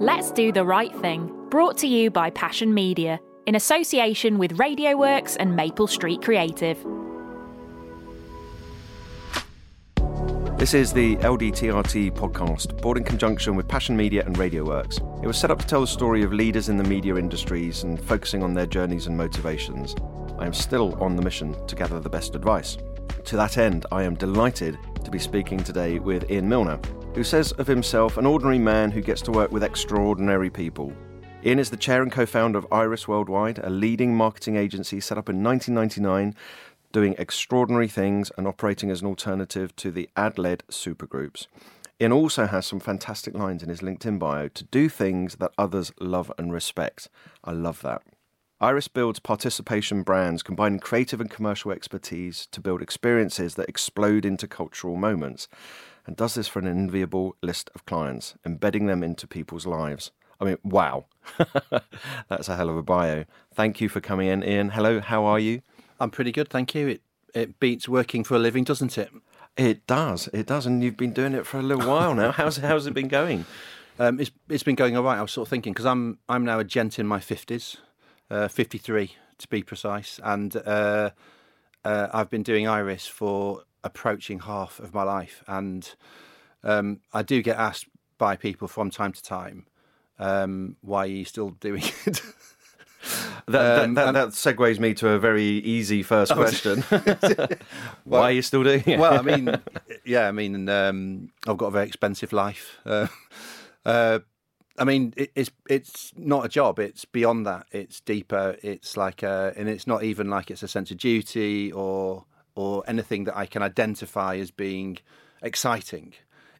Let's do the right thing. Brought to you by Passion Media in association with RadioWorks and Maple Street Creative. This is the LDTRT podcast, brought in conjunction with Passion Media and RadioWorks. It was set up to tell the story of leaders in the media industries and focusing on their journeys and motivations. I am still on the mission to gather the best advice. To that end, I am delighted to be speaking today with Ian Millner, who says of himself an ordinary man who gets to work with extraordinary people. Ian is the chair and co founder of Iris Worldwide, a leading marketing agency set up in 1999 doing extraordinary things and operating as an alternative to the ad led supergroups. Ian also has some fantastic lines in his LinkedIn bio to do things that others love and respect. I love that. Iris builds participation brands, combining creative and commercial expertise to build experiences that explode into cultural moments, and does this for an enviable list of clients, embedding them into people's lives. I mean, wow. That's a hell of a bio. Thank you for coming in, Ian. Hello, how are you? I'm pretty good, thank you. It it beats working for a living, doesn't it? It does, it does, and you've been doing it for a little while now. How's how's it been going? Um, it's it's been going all right. I was sort of thinking because I'm I'm now a gent in my fifties, uh, 53 to be precise, and uh, uh, I've been doing Iris for approaching half of my life, and um, I do get asked by people from time to time, um, "Why are you still doing it?" That, Um, that, that, that segues me to a very easy first question. Why are you still doing it? well, I mean, yeah, I mean, um, I've got a very expensive life. Uh, uh, I mean, it, it's it's not a job. It's beyond that. It's deeper. It's like, a, and it's not even like it's a sense of duty or or anything that I can identify as being exciting.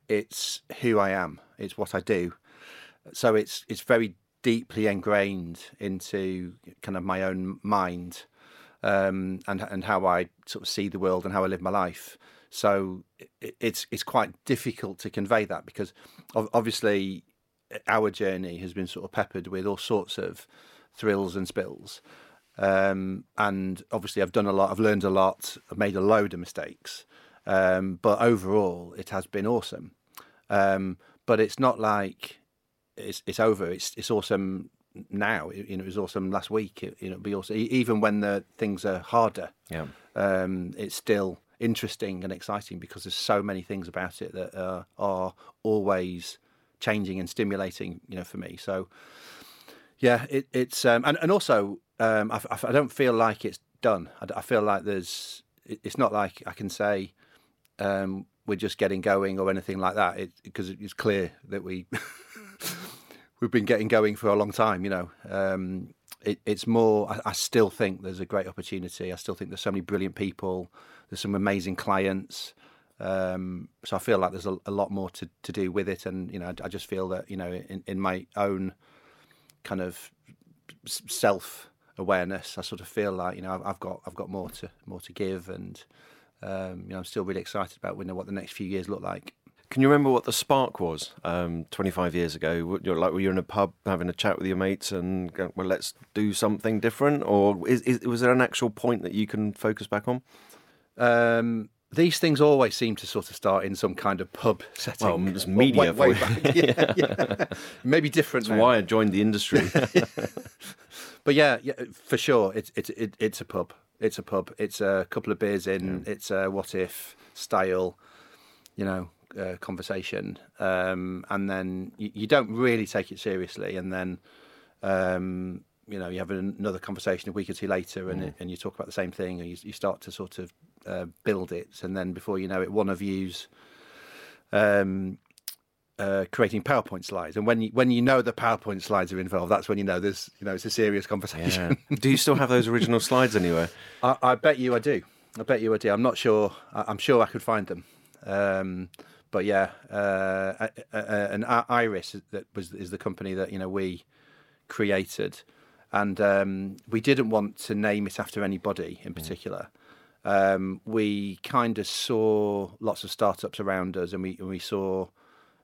It's who I am. It's what I do. So it's it's very deeply ingrained into kind of my own mind um, and and how I sort of see the world and how I live my life. So it, it's it's quite difficult to convey that because obviously our journey has been sort of peppered with all sorts of thrills and spills. Um, and obviously, I've done a lot. I've learned a lot. I've made a load of mistakes, um, but overall, it has been awesome. Um, but it's not like it's it's over. It's it's awesome now. It, you know, it was awesome last week. It, you know, it'll be awesome even when the things are harder. Yeah. Um, it's still interesting and exciting because there's so many things about it that uh, are always changing and stimulating. You know, for me. So yeah, it, it's um, and and also um, I, I- I don't feel like it's done. I feel like there's. It's not like I can say um, we're just getting going or anything like that. It, because it's clear that we we've been getting going for a long time. You know, um, it, it's more. I, I still think there's a great opportunity. I still think there's so many brilliant people. There's some amazing clients. Um, so I feel like there's a, a lot more to, to do with it, and you know, I, I just feel that you know, in, in my own kind of self awareness, I sort of feel like you know I've, I've got I've got more to more to give, and um, you know I'm still really excited about you know, what the next few years look like. Can you remember what the spark was um, 25 years ago? You're like, were you in a pub having a chat with your mates and go, well, let's do something different? Or is, is, was there an actual point that you can focus back on? Um, these things always seem to sort of start in some kind of pub setting. Well, it's media way, way back. Yeah, yeah. Maybe different. That's now. why I joined the industry. But yeah, yeah, for sure, it's it's it, it's a pub. It's a pub. It's a couple of beers in. It's a what if style. You know, uh, conversation, um, and then you, you, don't really take it seriously, and then um, you know you have another conversation a week or two later, and and you talk about the same thing, and you, you start to sort of uh, build it, and then before you know it, one of you's um, uh, creating PowerPoint slides, and when you when you know the PowerPoint slides are involved, that's when you know there's you know it's a serious conversation. Yeah. do you still have those original slides anywhere? I, I, bet you I do. I bet you I do. I'm not sure. I, am sure I could find them. Um, but yeah, uh, and Iris that was is the company that you know we created, and um, we didn't want to name it after anybody in mm. particular. Mm. Um, we kind of saw lots of startups around us, and we and we saw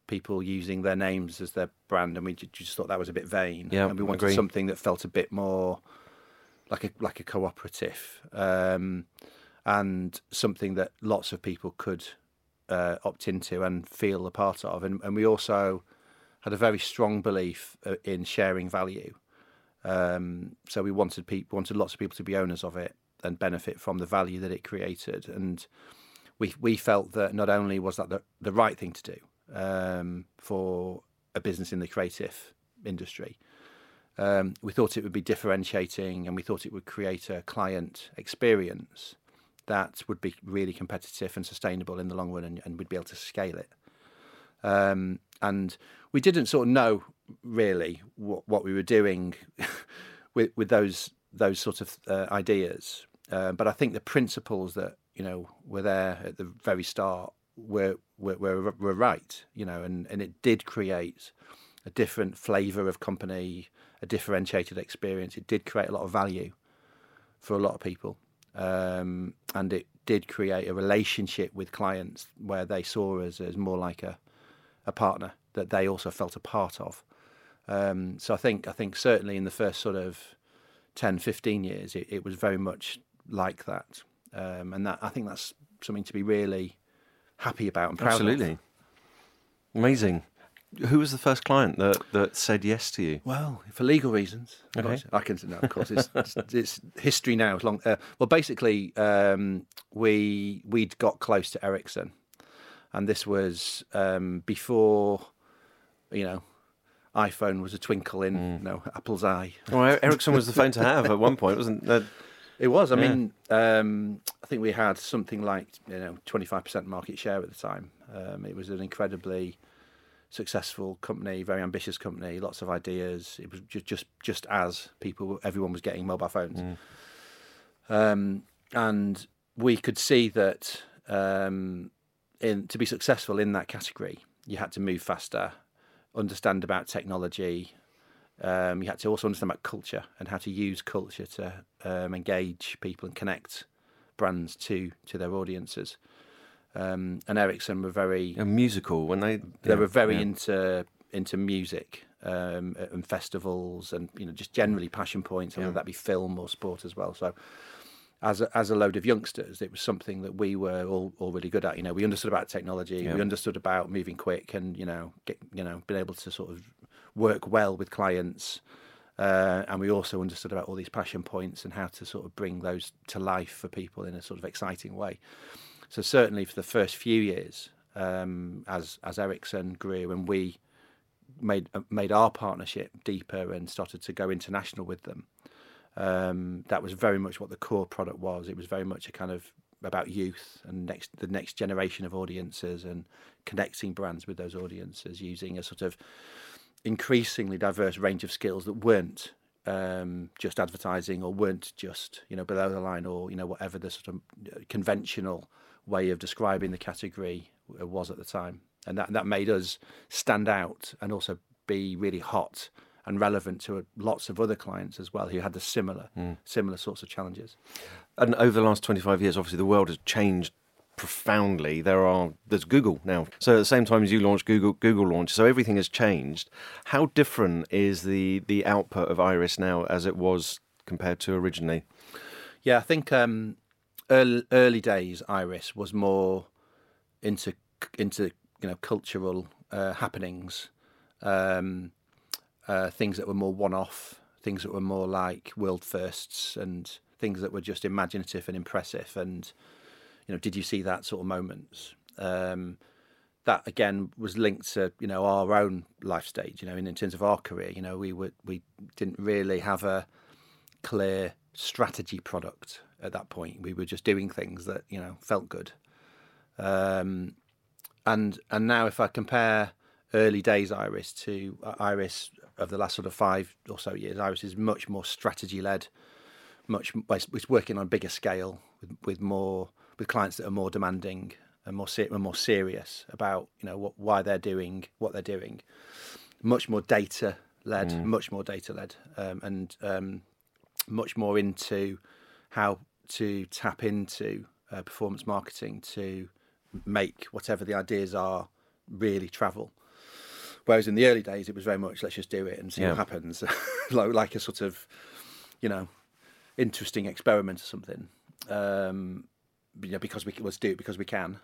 people using their names as their brand, and we just thought that was a bit vain. Yeah, and we wanted agree. something that felt a bit more like a like a cooperative, um, and something that lots of people could uh, opt into and feel a part of. And, and we also had a very strong belief uh, in sharing value. Um, so we wanted people wanted lots of people to be owners of it and benefit from the value that it created. And we we felt that not only was that the, the right thing to do, um, for a business in the creative industry. Um, we thought it would be differentiating and we thought it would create a client experience that would be really competitive and sustainable in the long run and, and we'd be able to scale it. Um, and we didn't sort of know really what, what we were doing with, with those those sort of uh, ideas. Uh, but I think the principles that you know were there at the very start were were, were, were right, you know, and, and it did create a different flavour of company, a differentiated experience. It did create a lot of value for a lot of people, um, and it did create a relationship with clients where they saw us as more like a a partner that they also felt a part of. Um, so I think I think certainly in the first sort of 10, 15 years, it, it was very much like that, um, and that I think that's something to be really happy about and proud Absolutely. of. Amazing. Who was the first client that, that said yes to you? Well, for legal reasons. Okay. I can no, of course. It's, it's, history now. It's long. Uh, well, basically, um, we we'd got close to Ericsson, and this was um, before, you know, iPhone was a twinkle in mm. you know, Apple's eye. Well, Ericsson was the phone to have at one point, wasn't it? It was. I yeah. mean, um, I think we had something like you know twenty five percent market share at the time. Um, it was an incredibly successful company, very ambitious company, lots of ideas. It was just just just as people, everyone was getting mobile phones, mm. um, and we could see that um, in to be successful in that category, you had to move faster, understand about technology, um, you had to also understand about culture and how to use culture to um, engage people and connect brands to to their audiences. Um, and Ericsson were very a musical when they they yeah, were very yeah. into into music um, and festivals and you know just generally passion points, whether yeah. that be film or sport as well. So. As a, as a load of youngsters, it was something that we were all, all really good at. You know, we understood about technology, we understood about moving quick, and you know, get you know, being able to sort of work well with clients. Uh, and we also understood about all these passion points and how to sort of bring those to life for people in a sort of exciting way. So certainly for the first few years, um, as as Ericsson grew and we made uh, made our partnership deeper and started to go international with them, um, that was very much what the core product was. It was very much a kind of about youth and next the next generation of audiences and connecting brands with those audiences using a sort of increasingly diverse range of skills that weren't um, just advertising or weren't just you know below the line or you know whatever the sort of uh, conventional way of describing the category was at the time, and that that made us stand out and also be really hot and relevant to lots of other clients as well who had the similar mm. similar sorts of challenges. And over the last twenty five years, obviously the world has changed profoundly. There are there's Google now. So at the same time as you launched Google, Google launched. So everything has changed. How different is the the output of Iris now as it was compared to originally? Yeah, I think um, early, early days Iris was more into into you know cultural uh, happenings, um, uh, things that were more one off, things that were more like world firsts, and things that were just imaginative and impressive and you know, did you see that sort of moments? Um, that again was linked to you know our own life stage. You know, in, in terms of our career, you know, we were we didn't really have a clear strategy product at that point. We were just doing things that you know felt good. Um, and and now if I compare early days Iris to uh, Iris of the last sort of five or so years, Iris is much more strategy led, much it's working on a bigger scale with, with more with clients that are more demanding and more ser- and more serious about you know what why they're doing what they're doing, much more data led, mm. much more data led, um, and um, much more into how to tap into uh, performance marketing to make whatever the ideas are really travel. Whereas in the early days, it was very much let's just do it and see yeah. what happens, like, like, a sort of, you know, interesting experiment or something. Um, you know, because we let's do it because we can.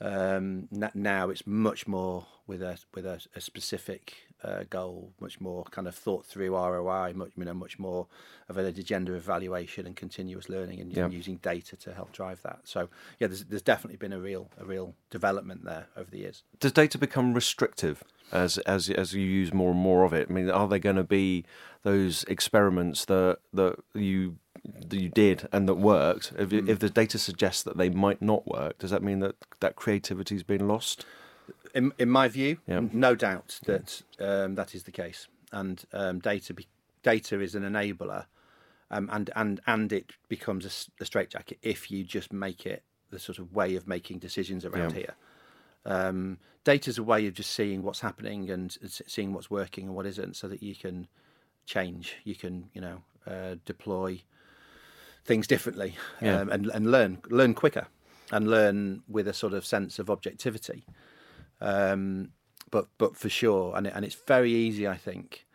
Um, now it's much more with a with a, a specific uh, goal, much more kind of thought through ROI, much you know much more of an agenda evaluation and continuous learning and, and, using data to help drive that. So yeah, there's there's definitely been a real a real development there over the years. Does data become restrictive as as as you use more and more of it? I mean, are there going to be those experiments that that you that you did and that worked, if, mm. if the data suggests that they might not work, does that mean that that creativity has been lost? In, in my view, yeah. no doubt that um, that is the case, and um, data be, data is an enabler, um, and and and it becomes a, a straitjacket if you just make it the sort of way of making decisions around yeah. here. Um, data is a way of just seeing what's happening and seeing what's working and what isn't, so that you can change. You can you know uh, deploy things differently yeah. um, and, and learn learn quicker and learn with a sort of sense of objectivity. Um, but but for sure, and it, and it's very easy, I think,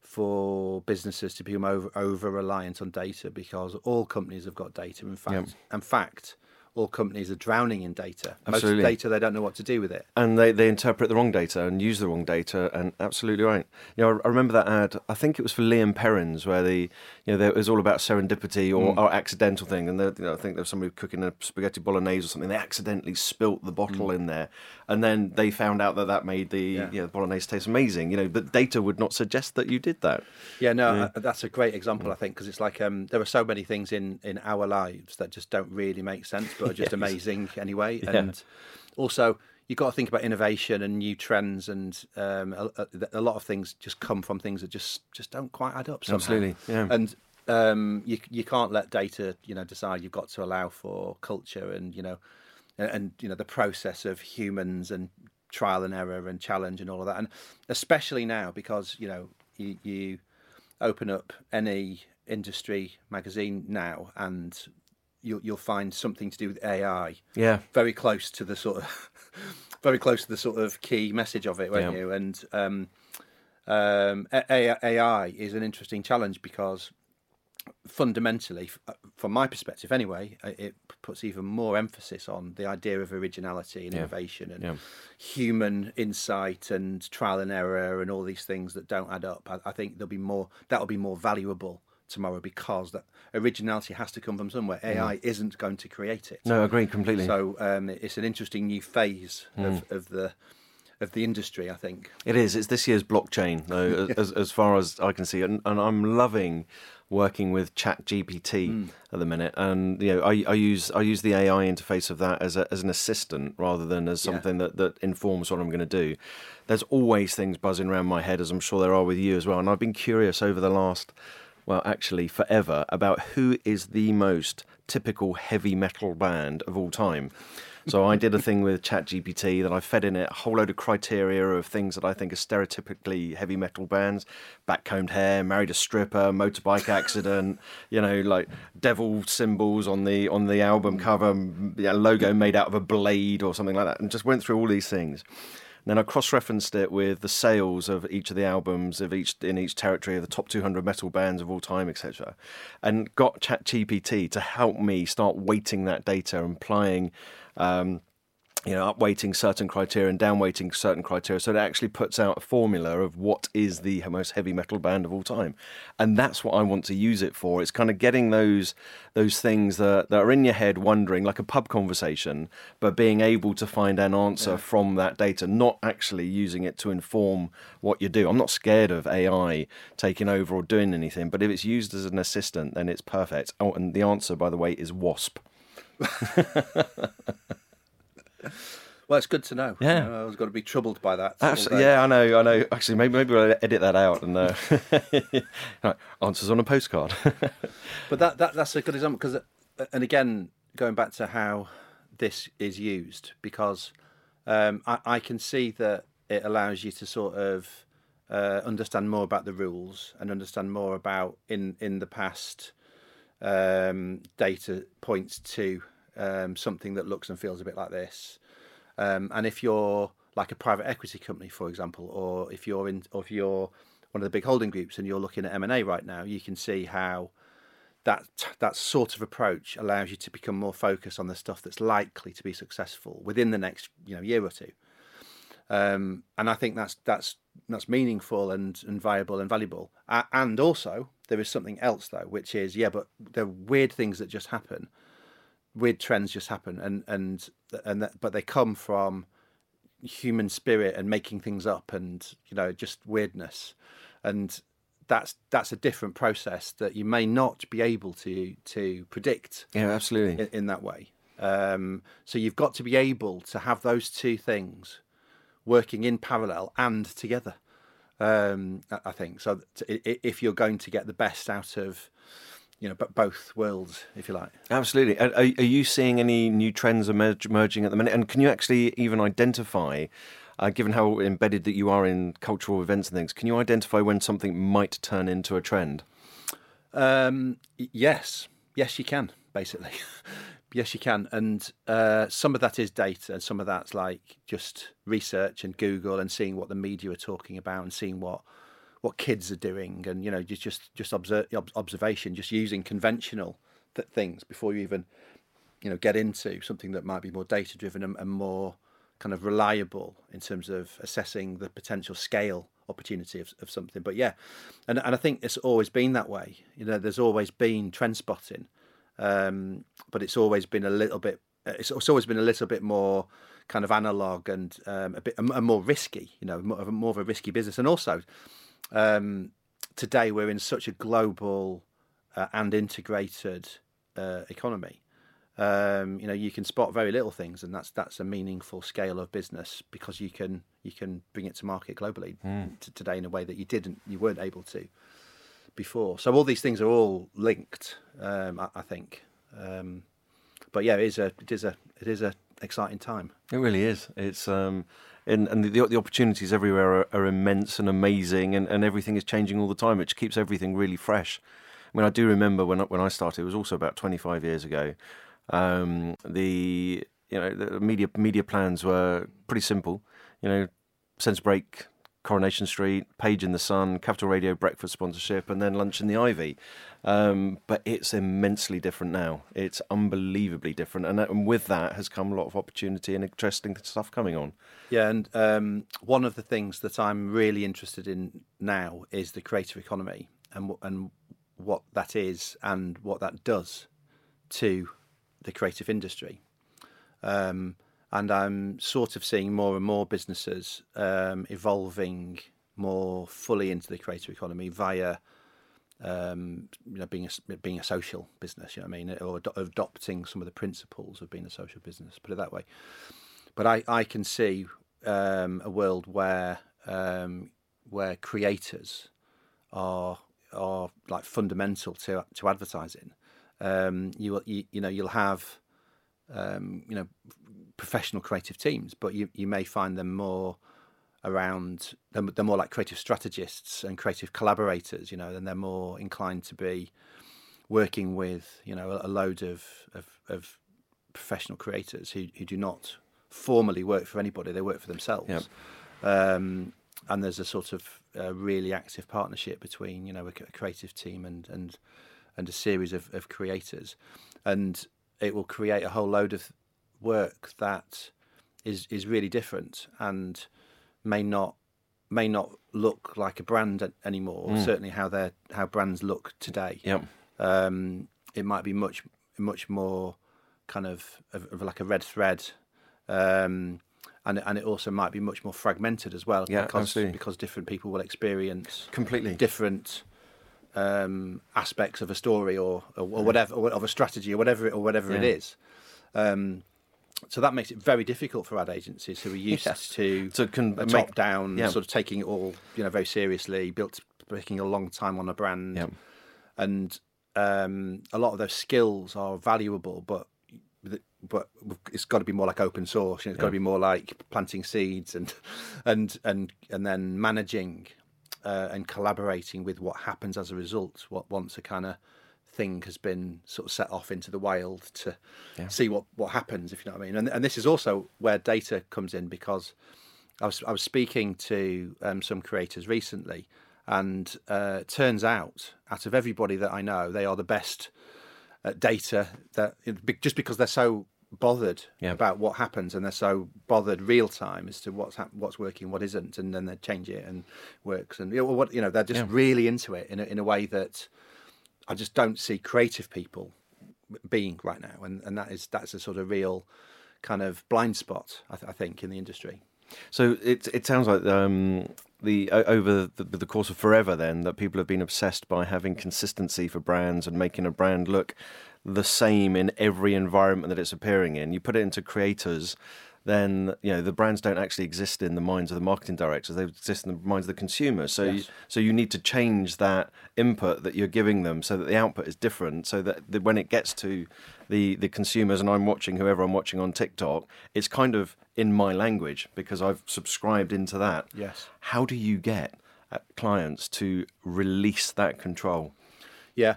for businesses to become over over reliant on data because all companies have got data. In fact, in fact, all companies are drowning in data. Absolutely. Most data, they don't know what to do with it. And they, they interpret the wrong data and use the wrong data. And absolutely right. You know, I, remember that ad. I think it was for Lea & Perrins, where the you know it was all about serendipity or, mm. or accidental thing. And you know, I think there was somebody cooking a spaghetti bolognese or something. They accidentally spilt the bottle mm. in there, and then they found out that that made the yeah. you know, bolognese taste amazing. You know, but data would not suggest that you did that. Yeah, no, yeah. Uh, that's a great example. I think because it's like um, there are so many things in in our lives that just don't really make sense. But are just yes. amazing anyway. Yeah. And also, you've got to think about innovation and new trends, and um, a, a, lot of things just come from things that just just don't quite add up. Somehow. Absolutely, yeah. And um, you you can't let data, you know, decide. You've got to allow for culture and you know, and, and you know the process of humans and trial and error and challenge and all of that, and especially now because you know you, you open up any industry magazine now and you'll, you'll find something to do with AI. Yeah, very close to the sort of very close to the sort of key message of it, won't yeah. you? And um, um, AI is an interesting challenge because fundamentally, from my perspective anyway, uh, it puts even more emphasis on the idea of originality and yeah. innovation and yeah. human insight and trial and error and all these things that don't add up. I, I think there'll be more that'll be more valuable tomorrow because that originality has to come from somewhere. AI mm. isn't going to create it. No, I agree completely. So um, it's an interesting new phase mm. of, of the of the industry. I think it is. It's this year's blockchain, though, as, as far as I can see, and, and I'm loving working with ChatGPT mm. at the minute, and you know, I, I, use I use the AI interface of that as a, as an assistant rather than as something yeah. that, that informs what I'm going to do. There's always things buzzing around my head, as I'm sure there are with you as well, and I've been curious over the last well, actually, forever, about who is the most typical heavy metal band of all time. So I did a thing with ChatGPT that I fed in it a whole load of criteria of things that I think are stereotypically heavy metal bands: backcombed hair, married a stripper, motorbike accident, you know, like devil symbols on the on the album cover, logo made out of a blade or something like that, and just went through all these things then I cross-referenced it with the sales of each of the albums of each in each territory of the top 200 metal bands of all time, etc., and got ChatGPT to help me start weighting that data and applying. Um, you know, upweighting certain criteria and downweighting certain criteria. So it actually puts out a formula of what is the most heavy metal band of all time. And that's what I want to use it for. It's kind of getting those those things that, that are in your head wondering, like a pub conversation, but being able to find an answer yeah. from that data, not actually using it to inform what you do. I'm not scared of AI taking over or doing anything, but if it's used as an assistant, then it's perfect. Oh, and the answer, by the way, is WASP. Well, it's good to know. Yeah, you know, I was going to be troubled by that. Actually, yeah, I know, I know. Actually, maybe maybe we'll edit that out and uh, answers on a postcard. but that, that that's a good example because, uh, and again, going back to how this is used, because um, I, I, can see that it allows you to sort of uh, understand more about the rules and understand more about in in the past um, data points to um, something that looks and feels a bit like this. Um, and if you're like a private equity company, for example, or if you're in, or if you're one of the big holding groups and you're looking at M and A right now, you can see how that that sort of approach allows you to become more focused on the stuff that's likely to be successful within the next you know year or two. Um, and I think that's that's that's meaningful and, and viable and valuable. Uh, and also, there is something else though, which is yeah, but there are weird things that just happen weird trends just happen, and and and that, but they come from human spirit and making things up, and you know just weirdness, and that's that's a different process that you may not be able to to predict. Yeah, absolutely. In, in that way, um, so you've got to be able to have those two things working in parallel and together. Um, I think so. If you're going to get the best out of you know, but both worlds, if you like. Absolutely. Are, are you seeing any new trends emerging at the minute? And can you actually even identify, uh, given how embedded that you are in cultural events and things, can you identify when something might turn into a trend? Um, yes, yes, you can. Basically, yes, you can. And uh, some of that is data, and some of that's like just research and Google and seeing what the media are talking about and seeing what what kids are doing, and you know, just just just observe, observation, just using conventional th- things before you even you know get into something that might be more data driven and, and more kind of reliable in terms of assessing the potential scale opportunity of, of something. But yeah, and and I think it's always been that way. You know, there's always been trend spotting, um, but it's always been a little bit. It's, it's always been a little bit more kind of analog and um, a bit and more risky. You know, more a, more of a risky business, and also um, today we're in such a global uh, and integrated uh, economy. Um, you know, you can spot very little things, and that's that's a meaningful scale of business because you can you can bring it to market globally mm. t- today in a way that you didn't you weren't able to before. So all these things are all linked, um, I, I, think. Um, but yeah, it is a it is a it is a exciting time. It really is. It's um, and, and the, the opportunities everywhere are, are, immense and amazing, and, and everything is changing all the time, which keeps everything really fresh. I mean, I do remember when when I started, it was also about 25 years ago. Um, the you know the media media plans were pretty simple. You know, centre break, Coronation Street, Page in the Sun, Capital Radio breakfast sponsorship, and then lunch in the Ivy. Um, but it's immensely different now. It's unbelievably different, and, and, with that has come a lot of opportunity and interesting stuff coming on. Yeah, and um, one of the things that I'm really interested in now is the creative economy and and what that is and what that does to the creative industry. Um, and I'm sort of seeing more and more businesses um, evolving more fully into the creative economy via um, you know, being a, being a social business, you know what I mean, or ad- adopting some of the principles of being a social business, put it that way. But I, I can see um, a world where um, where creators are are like fundamental to to advertising. Um, you you, you know you'll have um, you know professional creative teams, but you you may find them more around they're, they're, more like creative strategists and creative collaborators you know and they're more inclined to be working with you know a, a load of, of, of professional creators who, who do not formally work for anybody they work for themselves yep. um, and there's a sort of uh, really active partnership between you know a, a, creative team and and and a series of, of creators and it will create a whole load of work that is is really different and may not may not look like a brand anymore. Mm. Certainly, how they how brands look today. Yep. Um, it might be much much more kind of, of, of like a red thread, um, and and it also might be much more fragmented as well. Yeah, because, absolutely. because different people will experience Completely. different um, aspects of a story or or, or whatever or of a strategy or whatever it, or whatever it Yeah. is. Um, so that makes it very difficult for ad agencies who are used Yes. to To con- a make- top down yeah. sort of taking it all you know very seriously, built taking a long time on a brand, Yep. and um, a lot of those skills are valuable, but but it's got to be more like open source. You know, it's got to be more like planting seeds and and and and then managing uh, and collaborating with what happens as a result. What once a kind of thing has been sort of set off into the wild to see what what happens, if you know what I mean. And and this is also where data comes in because I was I was speaking to um, some creators recently, and uh, turns out out of everybody that I know, they are the best at data. That just because they're so bothered Yeah. about what happens and they're so bothered real time as to what's hap- what's working, what isn't, and then they change it and works. And you know, what you know, they're just really into it in a, in a way that I just don't see creative people being right now, and and that is that's a sort of real kind of blind spot I, th- I think in the industry. So it it sounds like um, the over the, the course of forever, then that people have been obsessed by having consistency for brands and making a brand look the same in every environment that it's appearing in. You put it into creators, then you know the brands don't actually exist in the minds of the marketing directors; they exist in the minds of the consumers. So, you, so you need to change that input that you're giving them so that the output is different. So that the, when it gets to the the consumers, and I'm watching whoever I'm watching on TikTok, it's kind of in my language because I've subscribed into that. Yes. How do you get uh, clients to release that control? Yeah.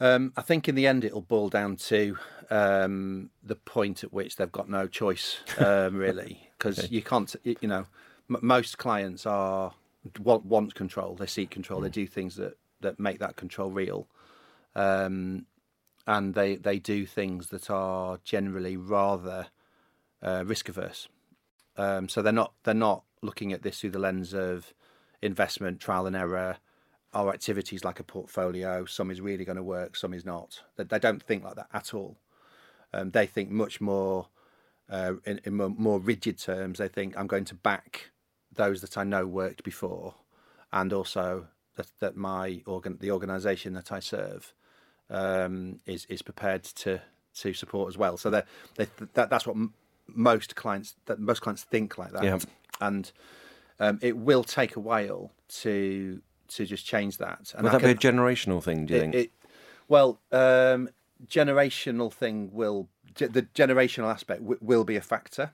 Um, I think in the end it'll boil down to um, the point at which they've got no choice, um, really, because you can't. You know, m- most clients are want, want control. They seek control. They do things that that make that control real, um, and they they do things that are generally rather uh, risk averse. Um, so they're not they're not looking at this through the lens of investment, trial and error. Our activities like a portfolio. Some is really going to work, some is not. They, they don't think like that at all. Um, they think much more uh, in, in more, more rigid terms. They think I'm going to back those that I know worked before, and also that, that my organ, the organisation that I serve, um, is is prepared to to support as well. So they they that that's what m- most clients that most clients think like that, Yeah. and um, it will take a while to to just change that. And Would I that be a generational thing? Do you it, think? it- well, um, generational thing will the generational aspect w- will be a factor,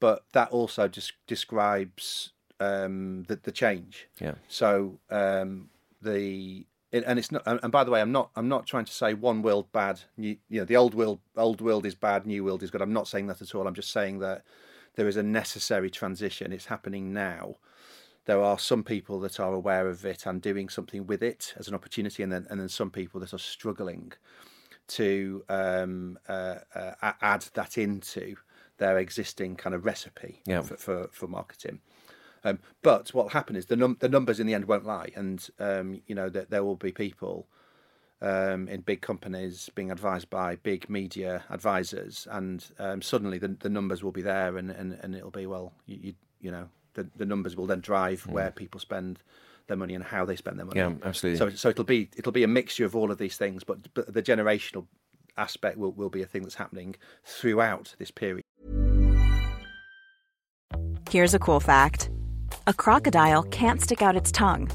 but that also just describes um, the the change. Yeah. So um, the it- and it's not. And by the way, I'm not. I'm not trying to say one world bad. New, you know, the old world. Old world is bad. New world is good. I'm not saying that at all. I'm just saying that there is a necessary transition. It's happening now. There are some people that are aware of it and doing something with it as an opportunity, and then and then some people that are struggling to um, uh, uh, add that into their existing kind of recipe Yeah. for, for, for marketing. Um, but what will happen is the num- the numbers in the end won't lie, and um, you know that there will be people um, in big companies being advised by big media advisors, and um, suddenly the, the numbers will be there, and, and, and it'll be well, you you, you know the, the numbers will then drive hmm. where people spend their money and how they spend their money. Yeah, absolutely. So so it'll be it'll be a mixture of all of these things, but, but the generational aspect will, will be a thing that's happening throughout this period. Here's a cool fact a crocodile can't stick out its tongue.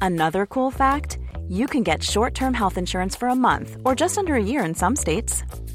Another cool fact you can get short term health insurance for a month or just under a year in some states.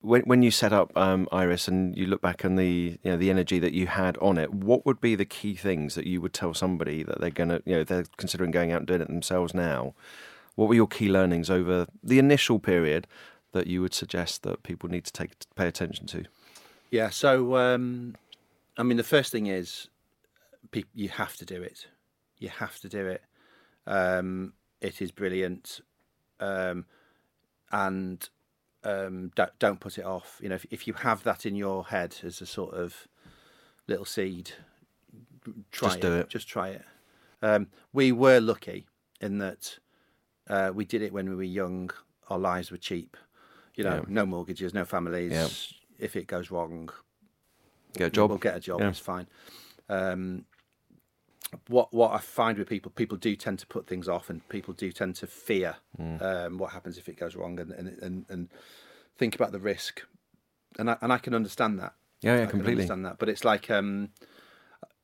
When, when you set up um, Iris and you look back on the you know the energy that you had on it, what would be the key things that you would tell somebody that they're gonna you know they're considering going out and doing it themselves now? What were your key learnings over the initial period that you would suggest that people need to take pay attention to? Yeah. So, um, I mean, the first thing is, pe- you have to do it. You have to do it. Um, it is brilliant, um, and um, don't, don't put it off. You know, if, if you have that in your head as a sort of little seed, try Just it. do it. Just try it. Um, we were lucky in that uh, we did it when we were young. Our lives were cheap. You know, Yeah. no mortgages, no families. Yeah. If it goes wrong, Get a job. We'll get a job. Yeah. It's fine. Um, what what I find with people, people do tend to put things off, and people do tend to fear Mm. um, what happens if it goes wrong, and and, and, and think about the risk. And I and I can understand that. Yeah, yeah, I completely. understand that. But it's like um,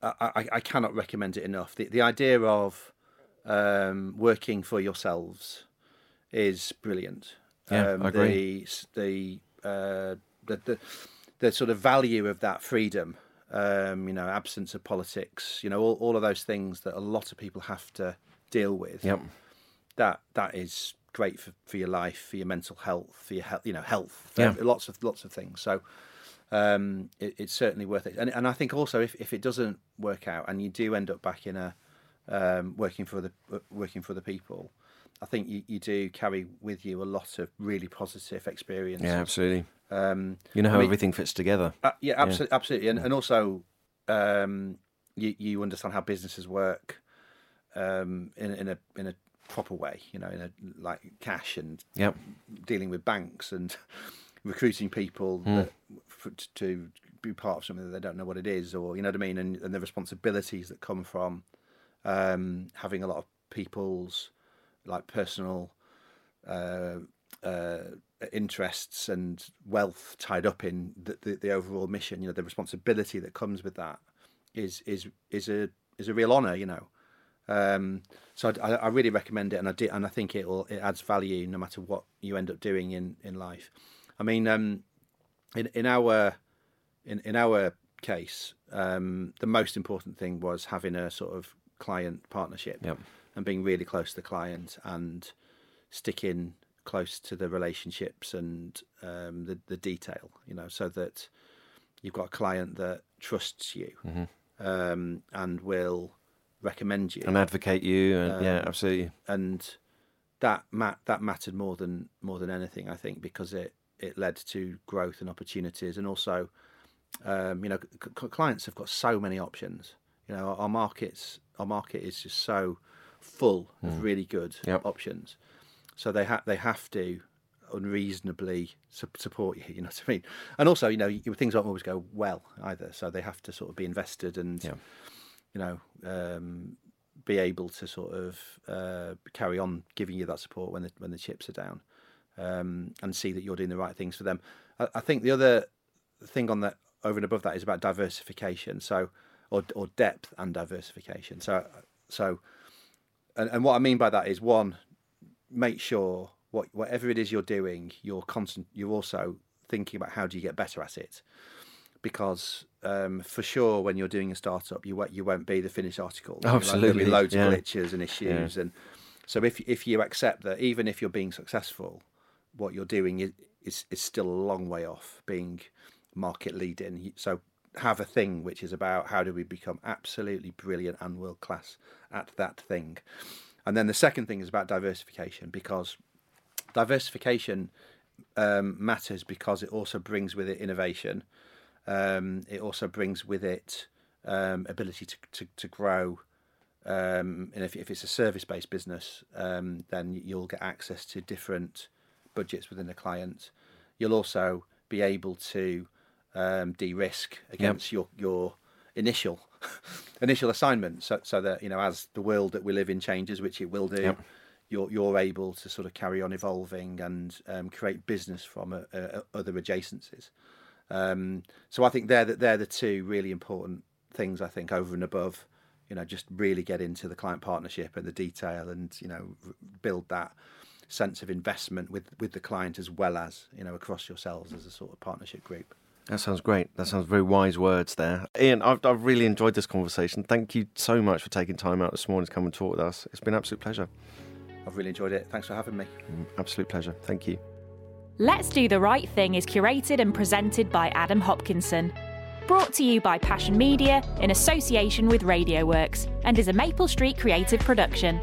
I, I, I cannot recommend it enough. The the idea of um, working for yourselves is brilliant. Yeah, um, I agree. The the, uh, the the the sort of value of that freedom, um, you know, absence of politics, you know, all, all of those things that a lot of people have to deal with. Yep. That that is great for, for your life, for your mental health, for your health, you know, health, Yeah. lots of lots of things. So um, it, it's certainly worth it. And and I think also if, if it doesn't work out and you do end up back in a um, working for the working for the people, I think you, you do carry with you a lot of really positive experiences. Yeah, absolutely. Um, You know I how mean- everything fits together. uh, yeah, absolutely, absolutely, and and also um, you you understand how businesses work um, in in a in a proper way. You know, in a like cash and Yep. dealing with banks and recruiting people Hmm. that, for, to be part of something that they don't know what it is, or you know what I mean, and, and the responsibilities that come from um, having a lot of people's like personal uh, uh, interests and wealth tied up in the, the, the overall mission. You know, the responsibility that comes with that is is is a is a real honour. You know, um, so I, I really recommend it, and I did, and I think it will it adds value no matter what you end up doing in in life. I mean, um, in in our in in our case, um, the most important thing was having a sort of client partnership Yep. And being really close to the client and sticking close to the relationships and um, the the detail. You know, so that you've got a client that trusts you um, and will recommend you And advocate you. And, yeah, Um, absolutely. and that ma- that mattered more than more than anything, I think, because it it led to growth and opportunities, and also, um, you know, c- clients have got so many options. You know, our, our markets our market is just so full of really good Yep. options, so they have they have to unreasonably su- support you. You know what I mean? And also, you know, you, things don't always go well either, so they have to sort of be invested and Yeah. you know, um, be able to sort of uh, carry on giving you that support when the when the chips are down, um, and see that you're doing the right things for them. I, I think the other thing on that over and above that is about diversification. So, or or depth and diversification. So, so, and, and what I mean by that is one, make sure what whatever it is you're doing, you're constant. You're also thinking about how do you get better at it because um, for sure when you're doing a startup you won't you won't be the finished article Like, there'll Absolutely, be loads yeah. of glitches and issues and so if if you accept that even if you're being successful what you're doing is is, is still a long way off being market leading so have a thing which is about how do we become absolutely brilliant and world class at that thing. And then the second thing is about diversification because diversification um, matters because it also brings with it innovation. Um, it also brings with it um, ability to, to, to grow. Um, and if, if it's a service based business, um, then you'll get access to different budgets within the client. You'll also be able to um, de-risk against yep. your your initial initial assignment, so, so that you know as the world that we live in changes, which it will do, yep. you're you're able to sort of carry on evolving and um, create business from other adjacencies. Um, so I think they're the, they're the two really important things. I think over and above, you know, just really get into the client partnership and the detail, and you know, build that sense of investment with with the client as well as you know across yourselves as a sort of partnership group. That sounds great. That sounds very wise words there. Ian, I've, I've really enjoyed this conversation. Thank you so much for taking time out this morning to come and talk with us. It's been an absolute pleasure. I've really enjoyed it. Thanks for having me. Mm, absolute pleasure. Thank you. Let's Do the Right Thing is curated and presented by Adam Hopkinson. Brought to you by Pashn Media in association with RadioWorks and is a Maple Street creative production.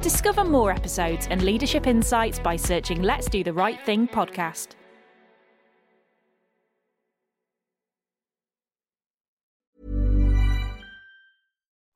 Discover more episodes and leadership insights by searching Let's Do the Right Thing podcast.